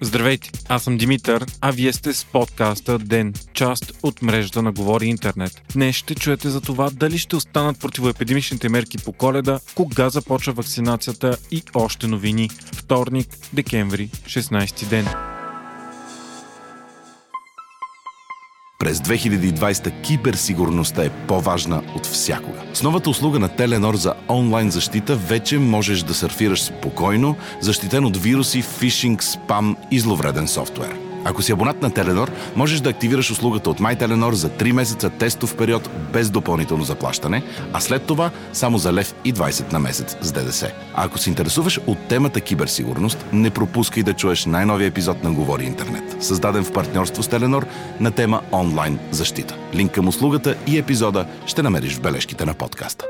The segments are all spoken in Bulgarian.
Здравейте, аз съм Димитър, а вие сте с подкаста ДЕН, част от мрежата на Говори Интернет. Днес ще чуете за това дали ще останат противоепидемичните мерки по коледа, кога започва вакцинацията и още новини. Вторник, декември, 16 ден. През 2020 киберсигурността е по-важна от всякога. С новата услуга на Теленор за онлайн защита вече можеш да сърфираш спокойно, защитен от вируси, фишинг, спам и зловреден софтуер. Ако си абонат на Теленор, можеш да активираш услугата от MyTelenor за 3 месеца тестов период без допълнително заплащане, а след това само за лев и 20 на месец с ДДС. А ако се интересуваш от темата киберсигурност, не пропускай да чуеш най-новия епизод на Говори Интернет, създаден в партньорство с Теленор на тема онлайн защита. Линк към услугата и епизода ще намериш в бележките на подкаста.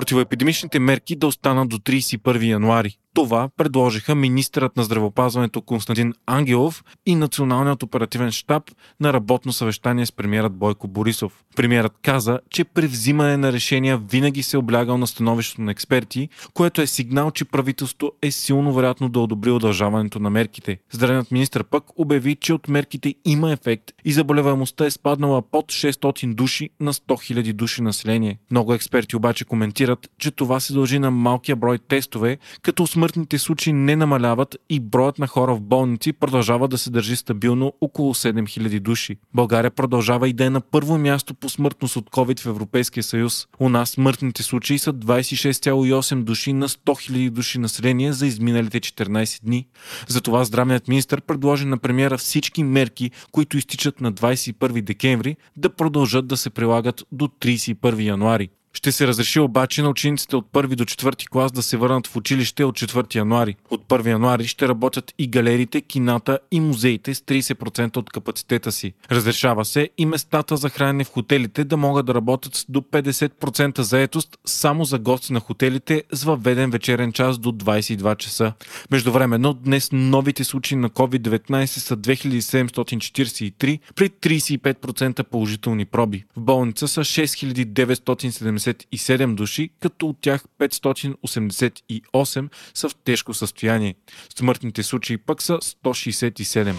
Противоепидемичните мерки да останат до 31 януари. Това предложиха министърът на здравеопазването Константин Ангелов и Националният оперативен штаб на работно съвещание с премиерът Бойко Борисов. Премиерът каза, че при взимане на решения винаги се е облягал на становището на експерти, което е сигнал, че правителството е силно вероятно да одобри удължаването на мерките. Здравният министр пък обяви, че от мерките има ефект и заболеваемостта е спаднала под 600 души на 100 000 души население. Много експерти обаче коментират, че това се дължи на малкия брой тестове, като смъртните случаи не намаляват и броят на хора в болници продължава да се държи стабилно около 7000 души. България продължава и да е на първо място по смъртност от COVID в Европейския съюз. У нас смъртните случаи са 26,8 души на 100 000 души население за изминалите 14 дни. Затова здравният министр предложи на премиера всички мерки, които изтичат на 21 декември, да продължат да се прилагат до 31 януари. Ще се разреши обаче на учениците от 1 до 4 клас да се върнат в училище от 4 януари. От 1 януари ще работят и галериите, кината и музеите с 30% от капацитета си. Разрешава се и местата за хранене в хотелите да могат да работят с до 50% заетост само за гости на хотелите с въведен вечерен час до 22 часа. Междувременно днес новите случаи на COVID-19 са 2743 при 35% положителни проби. В болница са 6970 77 души, като от тях 588 са в тежко състояние. Смъртните случаи пък са 167.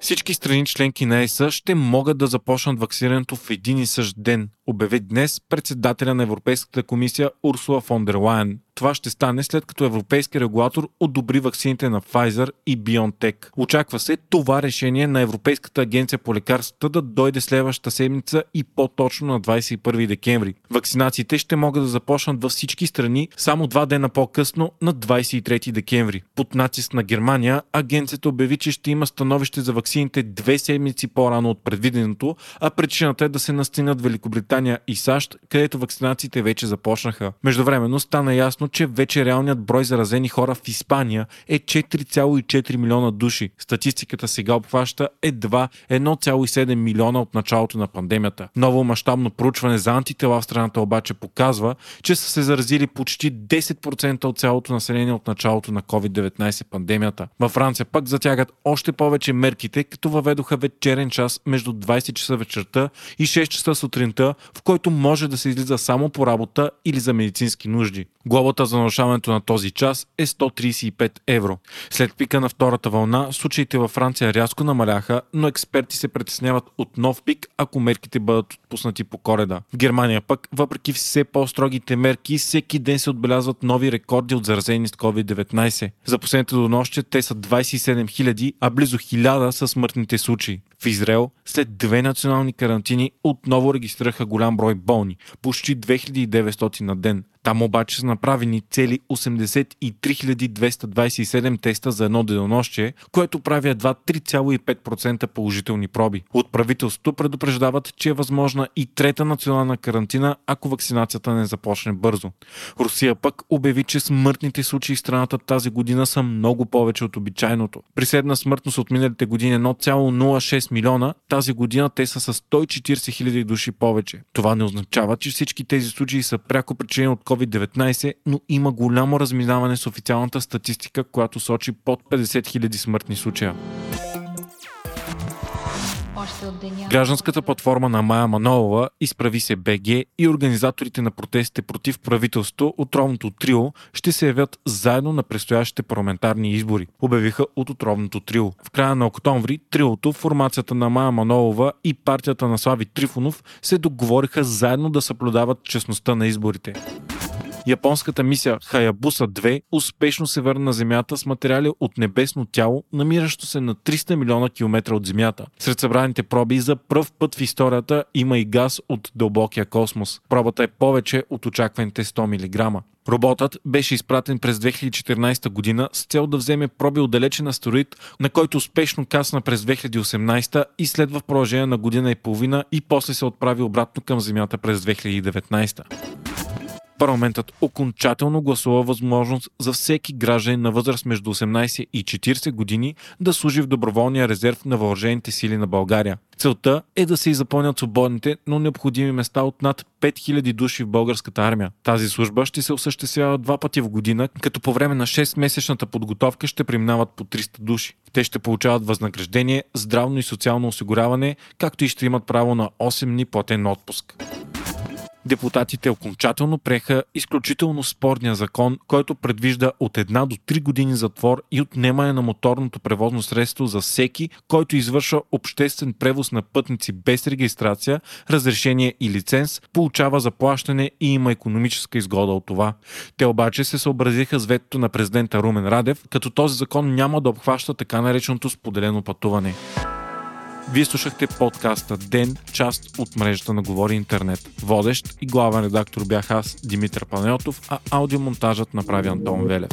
Всички страни членки на ЕС ще могат да започнат вакцинирането в един и същ ден, обяви днес председателя на Европейската комисия Урсула фон дер Лайен. Това ще стане след като европейски регулатор одобри ваксините на Pfizer и BioNTech. Очаква се това решение на Европейската агенция по лекарствата да дойде следващата седмица и по-точно на 21 декември. Вакцинациите ще могат да започнат във всички страни само два дена по-късно на 23 декември. Под натиск на Германия агенцията обяви, че ще има становище за ваксините две седмици по-рано от предвиденото, а причината е да се настигнат Великобритания и САЩ, където вакцинациите вече започнаха. Междувременно стана ясно, ясно, че вече реалният брой заразени хора в Испания е 4,4 милиона души. Статистиката сега обхваща едва 1,7 милиона от началото на пандемията. Ново мащабно проучване за антитела в страната обаче показва, че са се заразили почти 10% от цялото население от началото на COVID-19 пандемията. Във Франция пък затягат още повече мерките, като въведоха вечерен час между 20 часа вечерта и 6 часа сутринта, в който може да се излиза само по работа или за медицински нужди. Глобата за нарушаването на този час е 135 евро. След пика на втората вълна, случаите във Франция рязко намаляха, но експерти се притесняват от нов пик, ако мерките бъдат отпуснати по кореда. В Германия пък, въпреки все по-строгите мерки, всеки ден се отбелязват нови рекорди от заразени с COVID-19. За последните до нощи те са 27 000, а близо 1000 са смъртните случаи. В Израел, след две национални карантини, отново регистрираха голям брой болни, почти 2900 на ден. Там обаче са направени цели 83 227 теста за едно денонощие, което прави едва 3,5% положителни проби. От правителството предупреждават, че е възможна и трета национална карантина, ако вакцинацията не започне бързо. Русия пък обяви, че смъртните случаи в страната тази година са много повече от обичайното. При седна смъртност от миналите години 1,06 милиона, тази година те са с 140 хиляди души повече. Това не означава, че всички тези случаи са пряко причини от COVID-19, но има голямо разминаване с официалната статистика, която сочи под 50 000 смъртни случая. Гражданската платформа на Майя Манолова, Изправи се БГ и организаторите на протестите против правителството отровното трио ще се явят заедно на предстоящите парламентарни избори, обявиха от отровното трио. В края на октомври триото, формацията на Майя Манолова и партията на Слави Трифонов се договориха заедно да съблюдават честността на изборите. Японската мисия Хаябуса 2 успешно се върна на Земята с материали от небесно тяло, намиращо се на 300 милиона километра от Земята. Сред събраните проби за пръв път в историята има и газ от дълбокия космос. Пробата е повече от очакваните 100 мг. Роботът беше изпратен през 2014 година с цел да вземе проби от далечен астероид, на който успешно касна през 2018 и следва в продължение на година и половина и после се отправи обратно към Земята през 2019 парламентът окончателно гласува възможност за всеки гражданин на възраст между 18 и 40 години да служи в доброволния резерв на въоръжените сили на България. Целта е да се изпълнят свободните, но необходими места от над 5000 души в българската армия. Тази служба ще се осъществява два пъти в година, като по време на 6-месечната подготовка ще преминават по 300 души. Те ще получават възнаграждение, здравно и социално осигуряване, както и ще имат право на 8 дни платен отпуск депутатите окончателно преха изключително спорния закон, който предвижда от една до три години затвор и отнемане на моторното превозно средство за всеки, който извършва обществен превоз на пътници без регистрация, разрешение и лиценз, получава заплащане и има економическа изгода от това. Те обаче се съобразиха с ветото на президента Румен Радев, като този закон няма да обхваща така нареченото споделено пътуване. Вие слушахте подкаста Ден, част от мрежата на Говори Интернет. Водещ и главен редактор бях аз, Димитър Панелтов, а аудиомонтажът направи Антон Велев.